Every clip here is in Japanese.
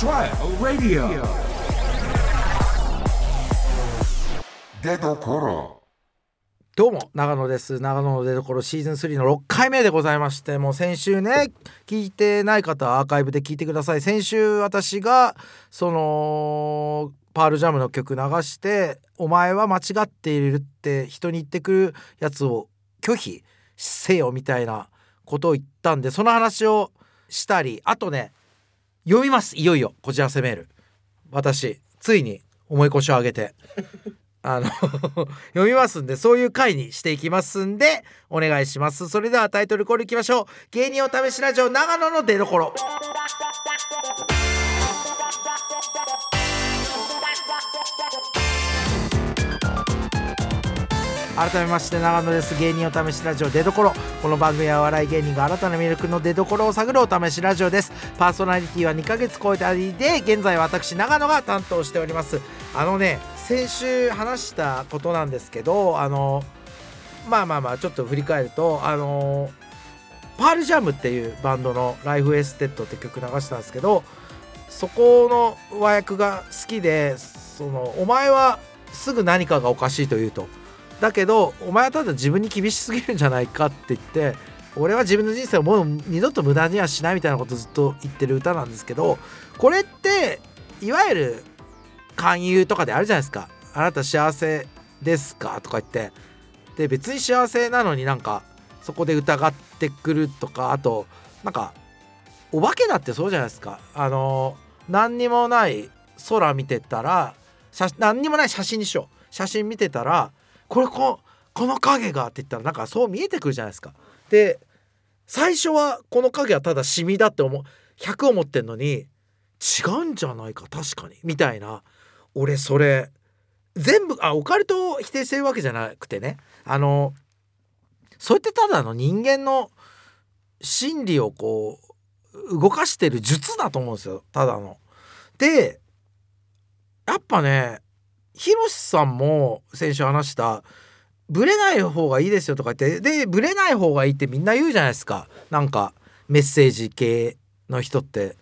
Trial Radio. 出どころどうも長野です。長野の出所シーズン3の6回目でございましてもう先週ね聞いてない方はアーカイブで聞いてください。先週私がそのパールジャムの曲流して「お前は間違っている」って人に言ってくるやつを拒否せよみたいなことを言ったんでその話をしたりあとね読みます。いよいよ。こちらせメール私ついに重い腰を上げて あの 読みますんでそういう回にしていきますんでお願いします。それではタイトルコールいきましょう。芸人お試しラジオ長野の出所。改めまして永野です。芸人お試しラジオ出所。この番組は笑い芸人が新たな魅力の出所を探るお試しラジオです。パーソナリティは2ヶ月超えたりで現在私永野が担当しております。あのね先週話したことなんですけどあのまあまあまあちょっと振り返るとあのパールジャムっていうバンドの「ライフエステッド」って曲流したんですけどそこの和訳が好きでそのお前はすぐ何かがおかしいと言うと。だけどお前はただ自分に厳しすぎるんじゃないかって言って俺は自分の人生をもう二度と無駄にはしないみたいなことずっと言ってる歌なんですけどこれっていわゆる勧誘とかであるじゃないですか「あなた幸せですか?」とか言ってで別に幸せなのになんかそこで疑ってくるとかあとなんかお化けだってそうじゃないですかあの何にもない空見てたら写何にもない写真にしよう写真見てたらこれここの影がって言ったらなんかそう見えてくるじゃないですか。で最初はこの影はただシミだって思う100思ってんのに違うんじゃないか確かにみたいな俺それ全部あオカルトを否定してるわけじゃなくてねあのそれってただの人間の心理をこう動かしてる術だと思うんですよただの。でやっぱねヒロシさんも先週話したブレない方がいいですよとか言ってでブレない方がいいってみんな言うじゃないですか。なんかメッセージ系の人って。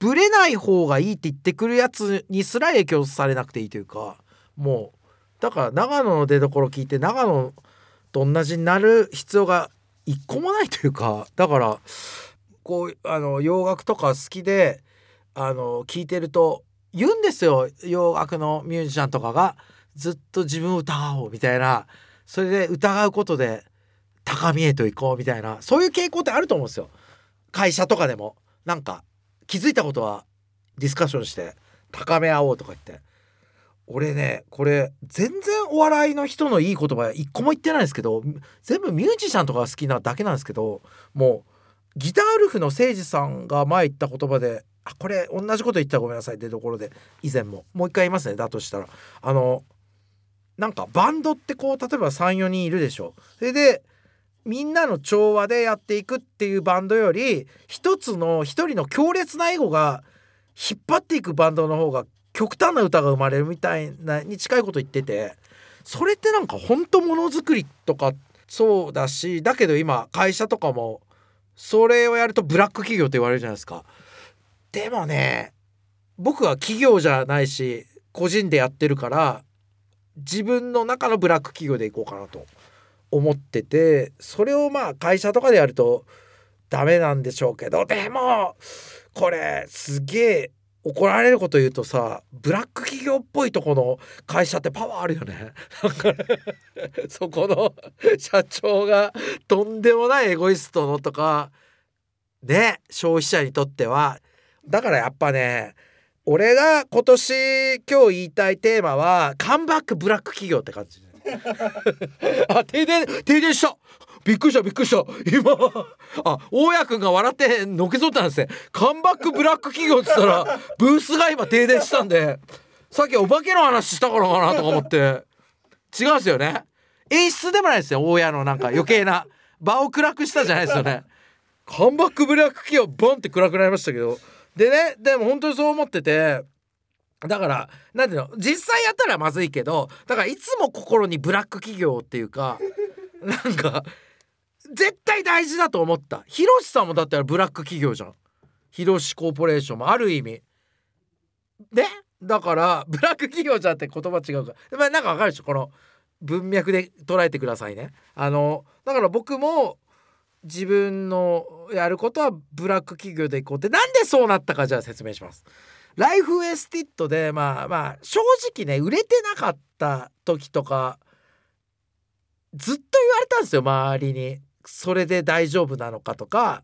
ブレない方がいいって言ってくるやつにすら影響されなくていいというかもうだから長野の出所聞いて長野と同じになる必要が一個もないというかだからこうあの洋楽とか好きであの聞いてると言うんですよ。洋楽のミュージシャンとかが。ずっと自分を疑おうみたいなそれで疑うことで高みへと行こうみたいなそういう傾向ってあると思うんですよ。会社とかでも。なんか気づいたことはディスカッションして高め合おうとか言って。俺ねこれ全然お笑いの人のいい言葉一個も言ってないんですけど全部ミュージシャンとかが好きなだけなんですけどもうギターウルフの誠司さんが前言った言葉であこれ同じこと言ったらごめんなさいってところで以前も。もう一回言いますねだとしたら。あのなんかバンドってこう例えば34人いるでしょそれでみんなの調和でやっていくっていうバンドより一つの一人の強烈なエゴが引っ張っていくバンドの方が極端な歌が生まれるみたいなに近いこと言っててそれってなんか本当ものづくりとかそうだしだけど今会社とかもそれをやるとブラック企業って言われるじゃないですか。でもね僕は企業じゃないし個人でやってるから自分の中のブラック企業でいこうかなと思っててそれをまあ会社とかでやるとダメなんでしょうけどでもこれすげえ怒られること言うとさブラック企業っぽいとこの会社ってパワーあるよね。そこの社長がとんでもないエゴイストのとかね消費者にとってはだからやっぱね俺が今年今日言いたいテーマはカムバックブラック企業って感じ。あ停電停電した。びっくりしたびっくりした。今あ大家君が笑ってのけぞったんですね。カムバックブラック企業って言ったらブースが今停電したんでさっきお化けの話したからかなとか思って。違うんですよね。演出でもないですよ大家のなんか余計な。場を暗くしたじゃないですよね。カムバックブラック企業ボンって暗くなりましたけどでねでも本当にそう思っててだからなんていうの実際やったらまずいけどだからいつも心にブラック企業っていうか なんか絶対大事だと思った。ヒロシさんもだったらブラック企業じゃん。ヒロシコーポレーションもある意味。ね？だからブラック企業じゃんって言葉違うから。まあなんかわかるでしょ？この文脈で捉えてくださいね。あのだから僕も自分のやることはブラック企業でいこうってなんでそうなったかじゃあ説明します。ライフエスティットでまあまあ正直ね売れてなかった時とかずっと言われたんですよ周りにそれで大丈夫なのかとか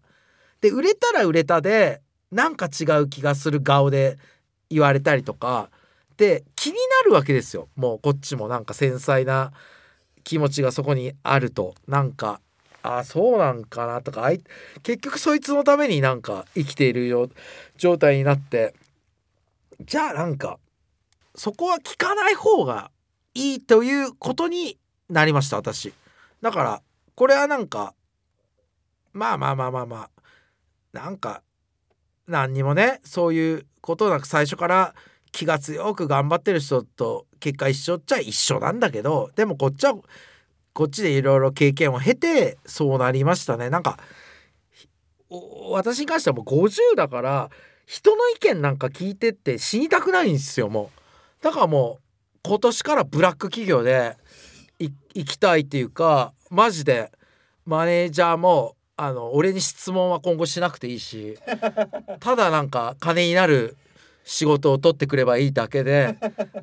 で売れたら売れたでなんか違う気がする顔で言われたりとかで気になるわけですよ。もうこっちもなんか繊細な気持ちがそこにあると。なんかあそうなんかなとか結局そいつのためになんか生きているよ状態になって。じゃあなんかそこは聞かない方がいいということになりました私。だからこれはなんかまあまあまあまあまあなんか何にもねそういうことなく最初から気が強く頑張ってる人と結果一緒っちゃ一緒なんだけどでもこっちはこっちでいろいろ経験を経てそうなりましたね。なんか私に関してはもう50だから人の意見なんか聞いてって死にたくないんですよもう。だからもう今年からブラック企業で行きたいっていうかマジでマネージャーもあの俺に質問は今後しなくていいしただなんか金になる仕事を取ってくればいいだけで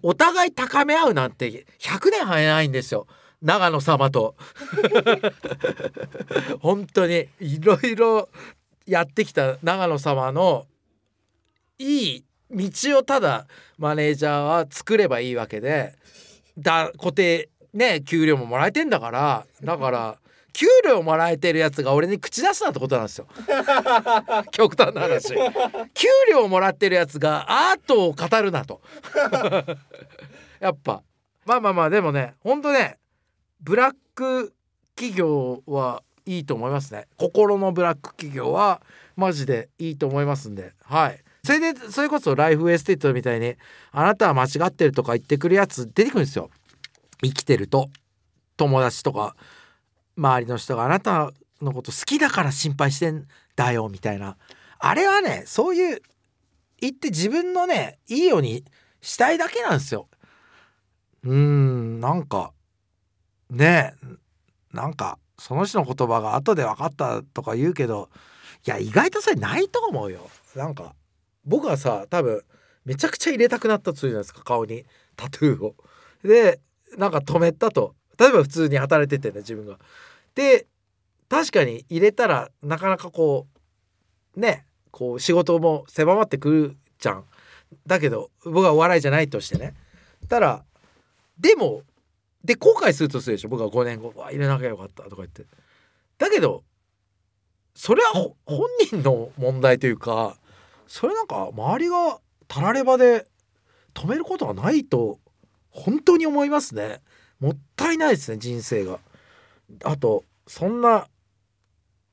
お互い高め合うなんて100年早いんですよ。長野様と。本当にいろいろやってきた長野様のいい道をただマネージャーは作ればいいわけでだ固定ね給料ももらえてんだからだから給料もらえてるやつが俺に口出すなってことなんですよ。極端な話。給料もらってるやつがアートを語るなと。やっぱ。まあまあまあでもねほんとねブラック企業はいいと思いますね。心のブラック企業はマジでいいと思いますんで。はい。それでそれこそライフエステートみたいにあなたは間違ってるとか言ってくるやつ出てくるんですよ。生きてると。友達とか周りの人があなたのこと好きだから心配してんだよみたいな。あれはねそういう言って自分のねいいようにしたいだけなんですよ。うーんなんかねなんかその人の言葉が後で分かったとか言うけどいや意外とそれないと思うよなんか僕はさ多分めちゃくちゃ入れたくなったとするじゃないですか顔にタトゥーを。でなんか止めたと例えば普通に働いててね自分が。で確かに入れたらなかなかこうねこう仕事も狭まってくるじゃん。だけど僕はお笑いじゃないとしてね。たらでもで後悔するとするでしょ？僕は5年後「わ入れなきゃよかった」とか言って。だけどそれは本人の問題というかそれなんか周りがたらればで止めることはないと本当に思いますね。もったいないですね人生が。あとそんな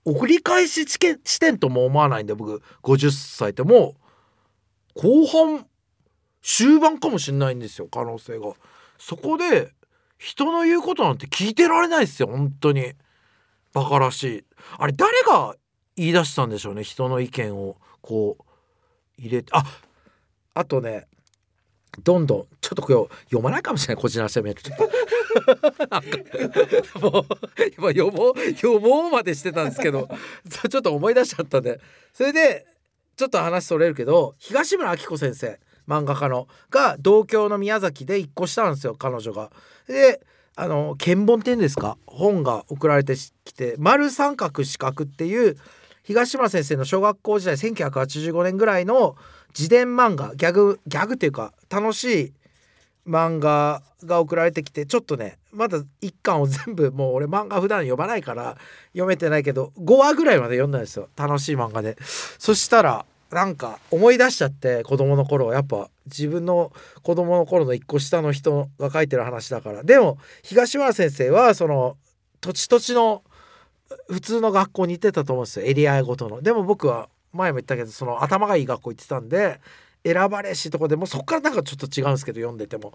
送り返し地点とも思わないんで僕50歳ってもう後半終盤かもしれないんですよ可能性が。そこで人の言うことなんて聞いてられないですよ本当に。バカらしい。あれ誰が言い出したんでしょうね人の意見をこう入れて。ああとねどんどんちょっとこれ読まないかもしれないこちら攻めるともう今読もう読もうまでしてたんですけど ちょっと思い出しちゃったんで。それでちょっと話それるけど東村明子先生漫画家のが同郷の宮崎で一個したんですよ彼女が。であの見本っていうんですか？本が送られてきて「丸三角四角」っていう東村先生の小学校時代1985年ぐらいの自伝漫画ギャグギャグっていうか楽しい漫画が送られてきてちょっとねまだ一巻を全部もう俺漫画普段読まないから読めてないけど5話ぐらいまで読んだんですよ。楽しい漫画で。そしたらなんか思い出しちゃって子供の頃はやっぱ自分の子供の頃の一個下の人が書いてる話だからでも東村先生はその土地土地の普通の学校に行ってたと思うんですよ。エリアごとの。でも僕は前も言ったけどその頭がいい学校行ってたんで選ばれしとこでもそっからなんかちょっと違うんですけど読んでても。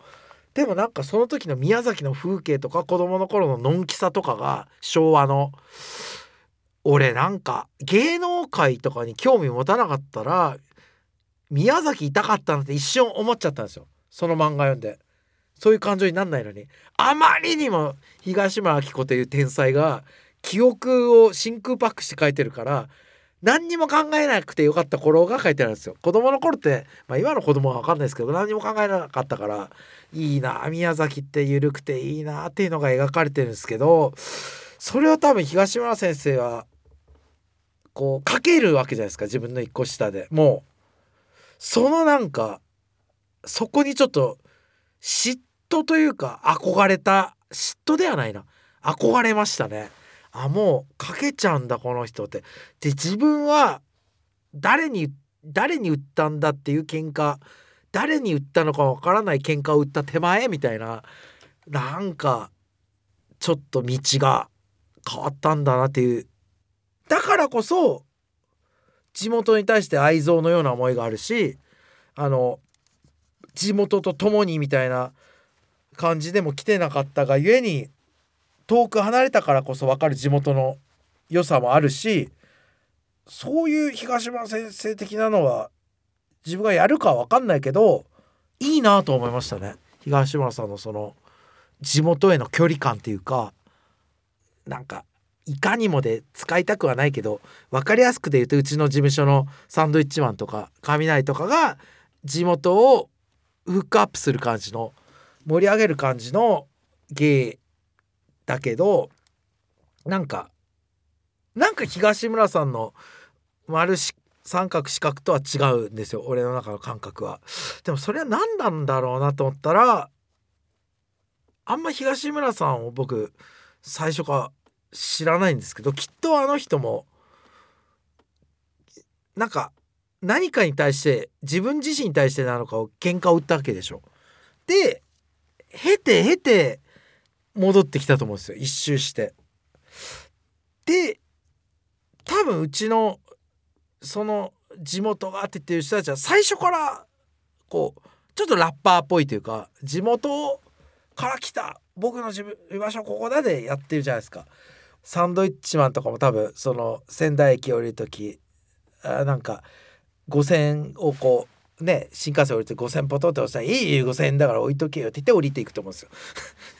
でもなんかその時の宮崎の風景とか子供の頃ののんきさとかが昭和の。俺なんか芸能界とかに興味持たなかったら宮崎いたかったなって一瞬思っちゃったんですよ。その漫画読んで。そういう感情になんないのに。あまりにも東村明子という天才が記憶を真空パックして書いてるから何にも考えなくてよかった頃が書いてあるんですよ。子供の頃って、まあ、今の子供は分かんないですけど何にも考えなかったからいいな宮崎って緩くていいなっていうのが描かれてるんですけどそれを多分東村先生はこう書けるわけじゃないですか自分の一個下で。もうそのなんかそこにちょっと嫉妬というか憧れた嫉妬ではないな。憧れましたね。あもうかけちゃうんだこの人って。で自分は誰に誰に売ったんだっていう喧嘩誰に売ったのかわからない喧嘩を売った手前みたいななんかちょっと道が変わったんだなっていうだからこそ地元に対して愛憎のような思いがあるしあの地元と共にみたいな感じでも来てなかったがゆえに遠く離れたからこそ分かる地元の良さもあるしそういう東村先生的なのは自分がやるかは分かんないけどいいなと思いましたね。東村さんのその地元への距離感っていうかなんかいかにもで使いたくはないけど分かりやすくで言うとうちの事務所のサンドイッチマンとか雷とかが地元をフックアップする感じの盛り上げる感じの芸だけどなんかなんか東村さんの丸し三角四角とは違うんですよ俺の中の感覚は。でもそれは何なんだろうなと思ったらあんま東村さんを僕最初から知らないんですけどきっとあの人もなんか何かに対して自分自身に対してなのかを喧嘩を売ったわけでしょ。で経て経て戻ってきたと思うんですよ一周して。で多分うちのその地元がって言ってる人たちは最初からこうちょっとラッパーっぽいというか地元から来た僕の自分居場所ここだでやってるじゃないですか。サンドイッチマンとかも多分その仙台駅降りる時あなんか5,000をこうね新幹線降りて5,000ポトって押したら「いい5,000円だから置いとけよ」って言って降りていくと思うんですよ。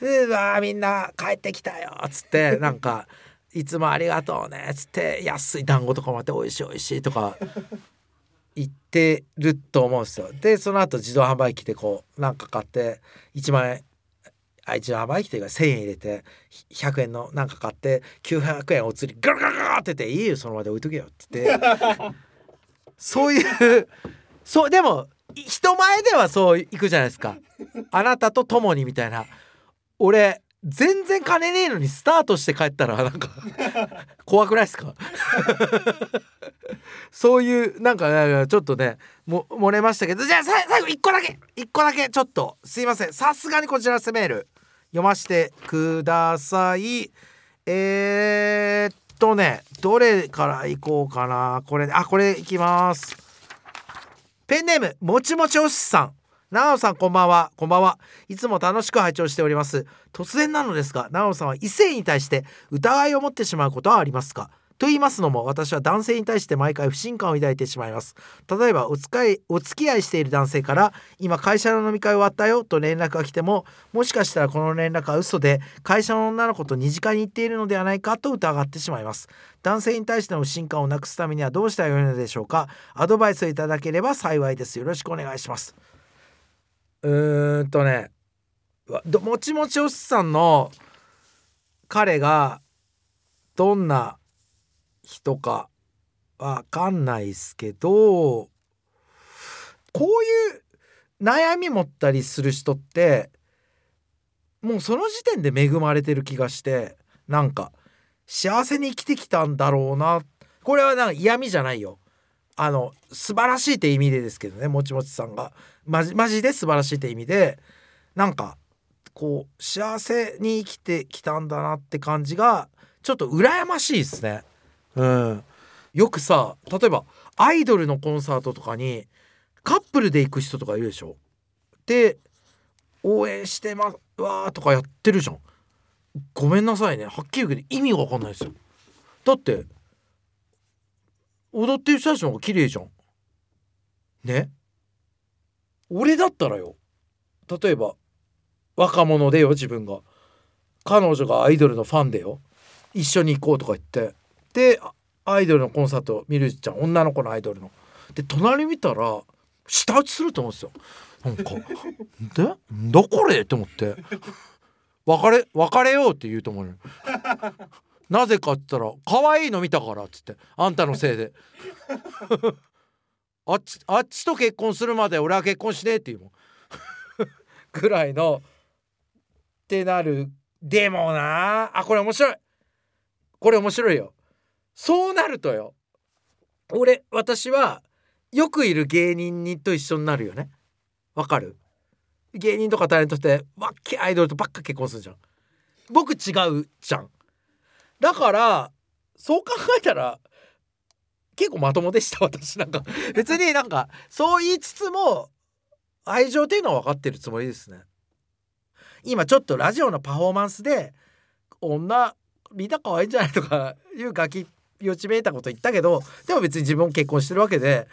で「わみんな帰ってきたよ」っつってなんか「いつもありがとうね」っつって安い団子とかもあって「おいしいおいしい」とか言ってると思うんですよ。でその後自動販売機でこうなんか買って1万円あ一応販売機というか1,000円入れて100円のなんか買って900円お釣りガラガラガラって言って「いいよその場で置いとけよ」って言って。そういうそうでも人前ではそういくじゃないですか。あなたと共にみたいな。俺全然金ねえのにスタートして帰ったらなんか怖くないですか？そういうなんかちょっとねも漏れましたけどじゃあ最後1個だけ1個だけちょっとすいません。さすがにこちらせメール読ませてください。えー、っとねどれからいこうかな。これあこれいきます。ペンネームもちもちおしさん。長野さんこんばんは。こんばんは。いつも楽しく拝聴しております。突然なのですが長野さんは異性に対して疑いを持ってしまうことはありますか？と言いますのも私は男性に対して毎回不信感を抱いてしまいます。例えばお使いお付き合いしている男性から今会社の飲み会終わったよと連絡が来てももしかしたらこの連絡は嘘で会社の女の子と二次会に行っているのではないかと疑ってしまいます。男性に対しての不信感をなくすためにはどうしたらよいのでしょうか？アドバイスをいただければ幸いです。よろしくお願いします。うーんとねもちもちおっさんの彼がどんな人かわかんないっすけどこういう悩み持ったりする人ってもうその時点で恵まれてる気がしてなんか幸せに生きてきたんだろうな。これはなんか嫌味じゃないよ。あの素晴らしいって意味でですけどねもちもちさんが。マジマジで素晴らしいって意味でなんかこう幸せに生きてきたんだなって感じがちょっと羨ましいですね。うん、よくさ例えばアイドルのコンサートとかにカップルで行く人とかいるでしょ？で応援してますわーとかやってるじゃん。ごめんなさいね。はっきり言うけど意味が分かんないですよ。だって踊ってる人たちの方が綺麗じゃん。ね？俺だったらよ。例えば若者でよ自分が。彼女がアイドルのファンでよ。一緒に行こうとか言って。でアイドルのコンサート見るじゃん。女の子のアイドルの。で隣見たら舌打ちすると思うんですよ。なんか「で？なんだこれ?」って思って「別れ別れよう」って言うと思うのよ。なぜかって言ったら「可愛いの見たから」っつって「あんたのせいで」あっちあっちと結婚するまで俺は結婚しねえっていうもん。ぐらいのってなる。でもなあこれ面白い。これ面白いよ。そうなるとよ。俺私はよくいる芸人にと一緒になるよね。わかる？芸人とかタレントってわっけアイドルとばっか結婚するじゃん。僕違うじゃん。だからそう考えたら結構まともでした私なんか 別になんかそう言いつつも愛情っていうのは分かってるつもりですね今ちょっとラジオのパフォーマンスで女見た可愛いんじゃないとかいうガキよちめいたこと言ったけどでも別に自分も結婚してるわけで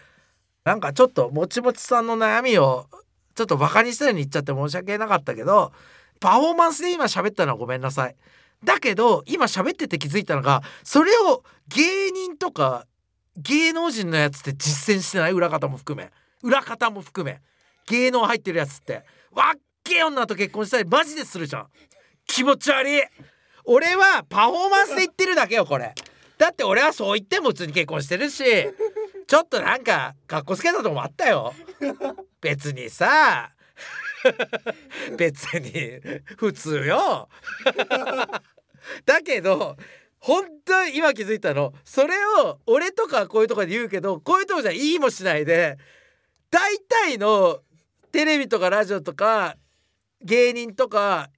なんかちょっともちもちさんの悩みをちょっとバカにしたように言っちゃって申し訳なかったけどパフォーマンスで今喋ったのはごめんなさい。だけど今喋ってて気づいたのがそれを芸人とか芸能人のやつって実践してない裏方も含め。裏方も含め。芸能入ってるやつって。わっけえ女と結婚したりマジでするじゃん。気持ち悪い。俺はパフォーマンスで言ってるだけよこれ。だって俺はそう言っても普通に結婚してるし。ちょっとなんかかっこつけたとこもあったよ。別にさ。別に普通よ。だけど本当に今気づいたの。それを俺とかこういうとこで言うけどこういうとこじゃ言いもしないで大体のテレビとかラジオとか芸人とか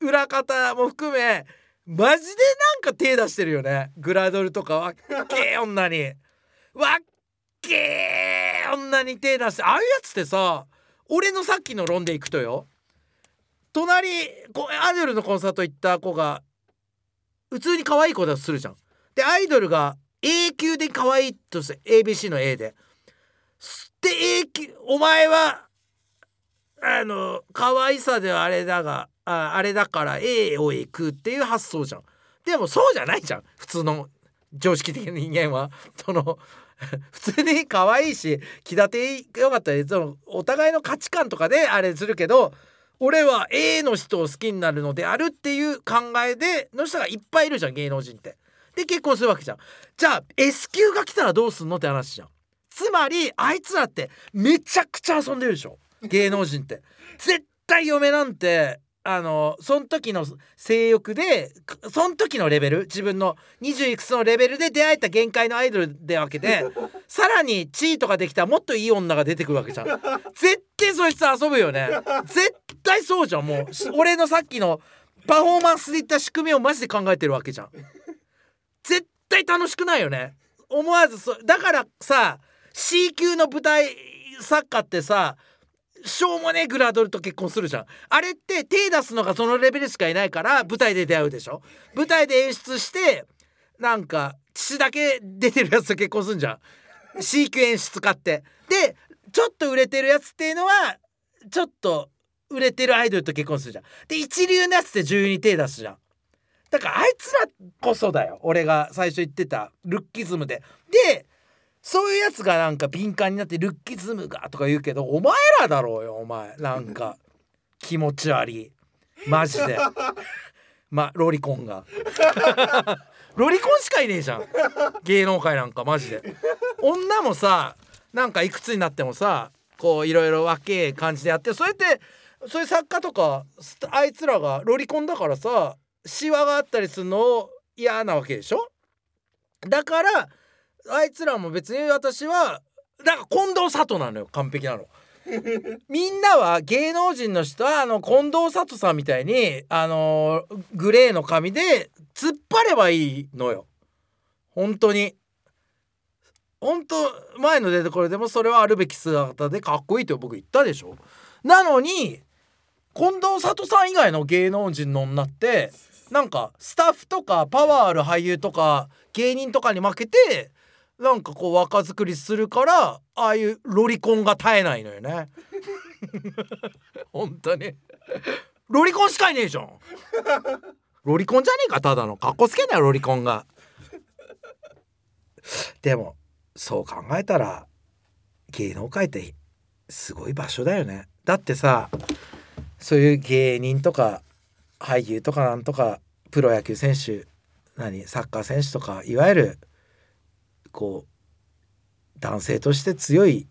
裏方も含めマジでなんか手出してるよね。グラドルとかわっけえ女に。わっけえ女に手出してああいうやつってさ俺のさっきの論でいくとよ。隣こアイドルのコンサート行った子が普通に可愛い子だとするじゃん。でアイドルが A 級で可愛いとして ABC の A で。で A 級お前はあの可愛さではあれだがああれだから A を行くっていう発想じゃん。でもそうじゃないじゃん普通の常識的な人間は。その 普通に可愛いし気立てよかったりそのお互いの価値観とかであれするけど俺は A の人を好きになるのであるっていう考えでの人がいっぱいいるじゃん芸能人って。で結婚するわけじゃん。じゃあ S 級が来たらどうすんのって話じゃん。つまりあいつらってめちゃくちゃ遊んでるでしょ芸能人って。絶対嫁なんてあのその時の性欲でその時のレベル自分の20いくつのレベルで出会えた限界のアイドルでわけでさらに地位とかできたらもっといい女が出てくるわけじゃん。絶対そいつ遊ぶよね。絶対そうじゃんもう。俺のさっきのパフォーマンスでいった仕組みをマジで考えてるわけじゃん。絶対楽しくないよね。思わずそだからさ C 級の舞台作家ってさしょうもねえグラドルと結婚するじゃん。あれって手出すのがそのレベルしかいないから舞台で出会うでしょ。舞台で演出してなんか血だけ出てるやつと結婚すんじゃん C 級演出家って。でちょっと売れてるやつっていうのはちょっと売れてるアイドルと結婚するじゃん。で一流のやつって女優に手出すじゃん。だからあいつらこそだよ。俺が最初言ってたルッキズムで。でそういうやつがなんか敏感になってルッキズムがとか言うけどお前らだろうよお前。なんか気持ち悪い。マジで。まロリコンがロリコンしかいねえじゃん。芸能界なんかマジで。女もさなんかいくつになってもさこういろいろ若え感じでやってそれってそういう作家とかあいつらがロリコンだからさシワがあったりするの嫌なわけでしょ？だからあいつらも別に私はなんか近藤佐藤なのよ完璧なの。みんなは芸能人の人はあの近藤佐藤さんみたいにあのグレーの髪で突っ張ればいいのよ。本当に。本当前の出てこれでもそれはあるべき姿でかっこいいと僕言ったでしょ。なのに近藤佐藤さん以外の芸能人の女ってなんかスタッフとかパワーある俳優とか芸人とかに負けてなんかこう若作りするからああいうロリコンが絶えないのよね。本当に。ロリコンしかいねえじゃん。ロリコンじゃねえかただの。かっこつけんなよロリコンが。でもそう考えたら芸能界ってすごい場所だよね。だってさそういう芸人とか俳優とかなんとかプロ野球選手何サッカー選手とかいわゆるこう男性として強い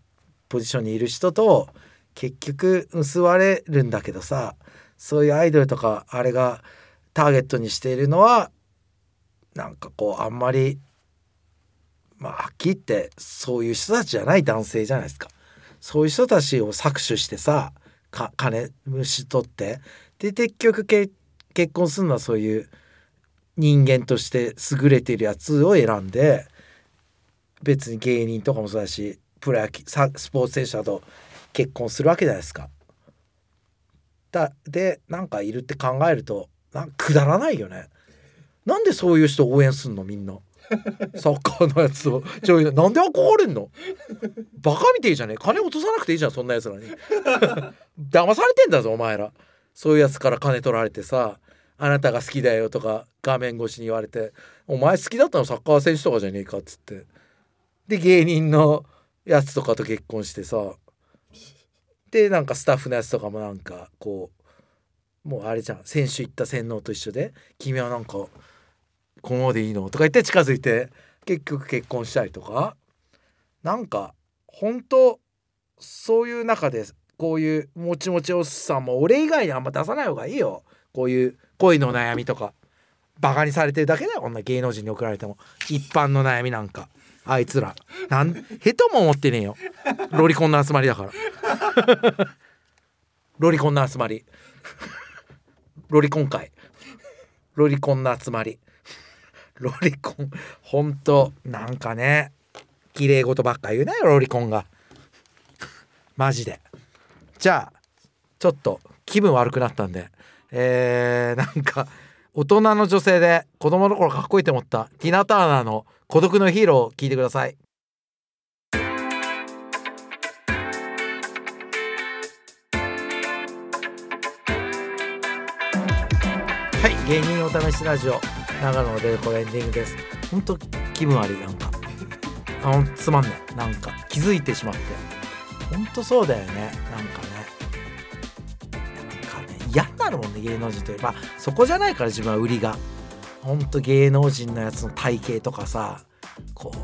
ポジションにいる人と結局結ばれるんだけどさそういうアイドルとかあれがターゲットにしているのはなんかこうあんまりまあはっきり言ってそういう人たちじゃない男性じゃないですか。そういう人たちを搾取してさか金虫取ってで結局結婚するのはそういう人間として優れてるやつを選んで別に芸人とかもそうだしプロ野球さスポーツ選手だと結婚するわけじゃないですか。だでなんかいるって考えるとなんくだらないよね。なんでそういう人応援すんの？みんな。サッカーのやつを。ちょなんで憧れんの？バカみてえじゃねえ。金落とさなくていいじゃんそんなやつらに。騙されてんだぞお前ら。そういうやつから金取られてさあなたが好きだよとか画面越しに言われてお前好きだったのサッカー選手とかじゃねえかっつってで芸人のやつとかと結婚してさ。でなんかスタッフのやつとかもなんかこうもうあれじゃん。先週行った洗脳と一緒で君はなんかこのままでいいの？とか言って近づいて結局結婚したりとか。なんか本当そういう中でこういうもちもちおっさんも俺以外にあんま出さない方がいいよ。こういう恋の悩みとかバカにされてるだけだよこんな芸能人に送られても。一般の悩みなんか。あいつら。なんへとも思ってねえよ。ロリコンの集まりだから。ロリコンの集まり。ロリコン会。ロリコンの集まり。ロリコンほんとなんかね綺麗事ばっか言うなよロリコンが。マジで。じゃあちょっと気分悪くなったんで。えー、なんか大人の女性で子供の頃かっこいいと思ったティナ・ターナーの「孤独のヒーロー」を聞いてください。はい芸人お試しラジオ。長野の出るこれエンディングです。ほんと気分悪いなんか。あほんとつまんない。なんか気づいてしまって。ほんとそうだよね。なんかね。かね嫌になるもんね芸能人といえば。そこじゃないから自分は売りが。ほんと芸能人のやつの体型とかさこう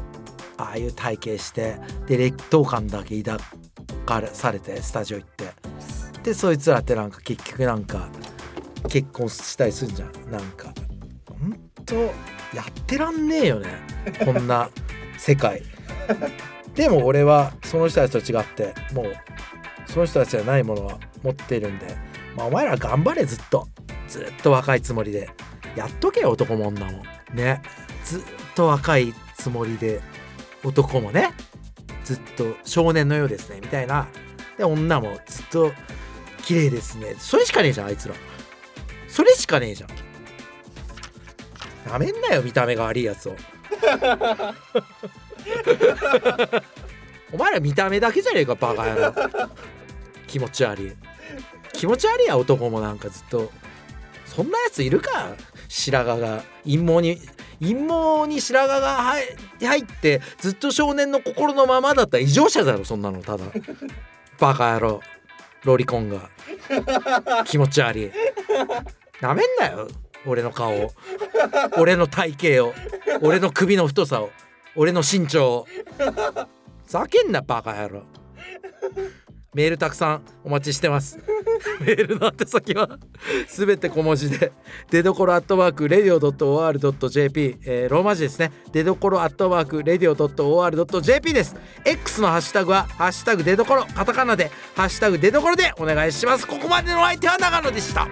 ああいう体型してで劣等感だけ抱かされてスタジオ行って。でそいつらってなんか結局なんか結婚したりするんじゃん。なんかほんとやってらんねえよねこんな 世界。でも俺はその人たちと違ってもうその人たちじゃないものは持ってるんで、まあ、お前ら頑張れずっと。ずっと若いつもりで。やっとけよ男も女も。ね。ずっと若いつもりで。男もね。ずっと少年のようですね。みたいな。で女もずっと綺麗ですね。それしかねえじゃんあいつら。それしかねえじゃん。なめんなよ見た目が悪いやつを。お前ら見た目だけじゃねえかバカ野郎。気持ち悪い気持ち悪いや男もなんかずっと。そんなやついるか？白髪が。陰謀に陰謀に白髪が入ってずっと少年の心のままだった。ら異常者だろそんなのただ。バカ野郎。ロリコンが。気持ち悪い。なめんなよ。俺の顔を。俺の体型を。俺の首の太さを。俺の身長を。ふざけんなバカ野郎。メールたくさんお待ちしてます。メールの宛先はすべて小文字で出どころアットマークレディオ .or.jp、えー、ローマ字ですね。出どころアットマークレディオ .or.jp です。X のハッシュタグはハッシュタグ出どころカタカナでハッシュタグ出どころでお願いします。ここまでのお相手は永野でした。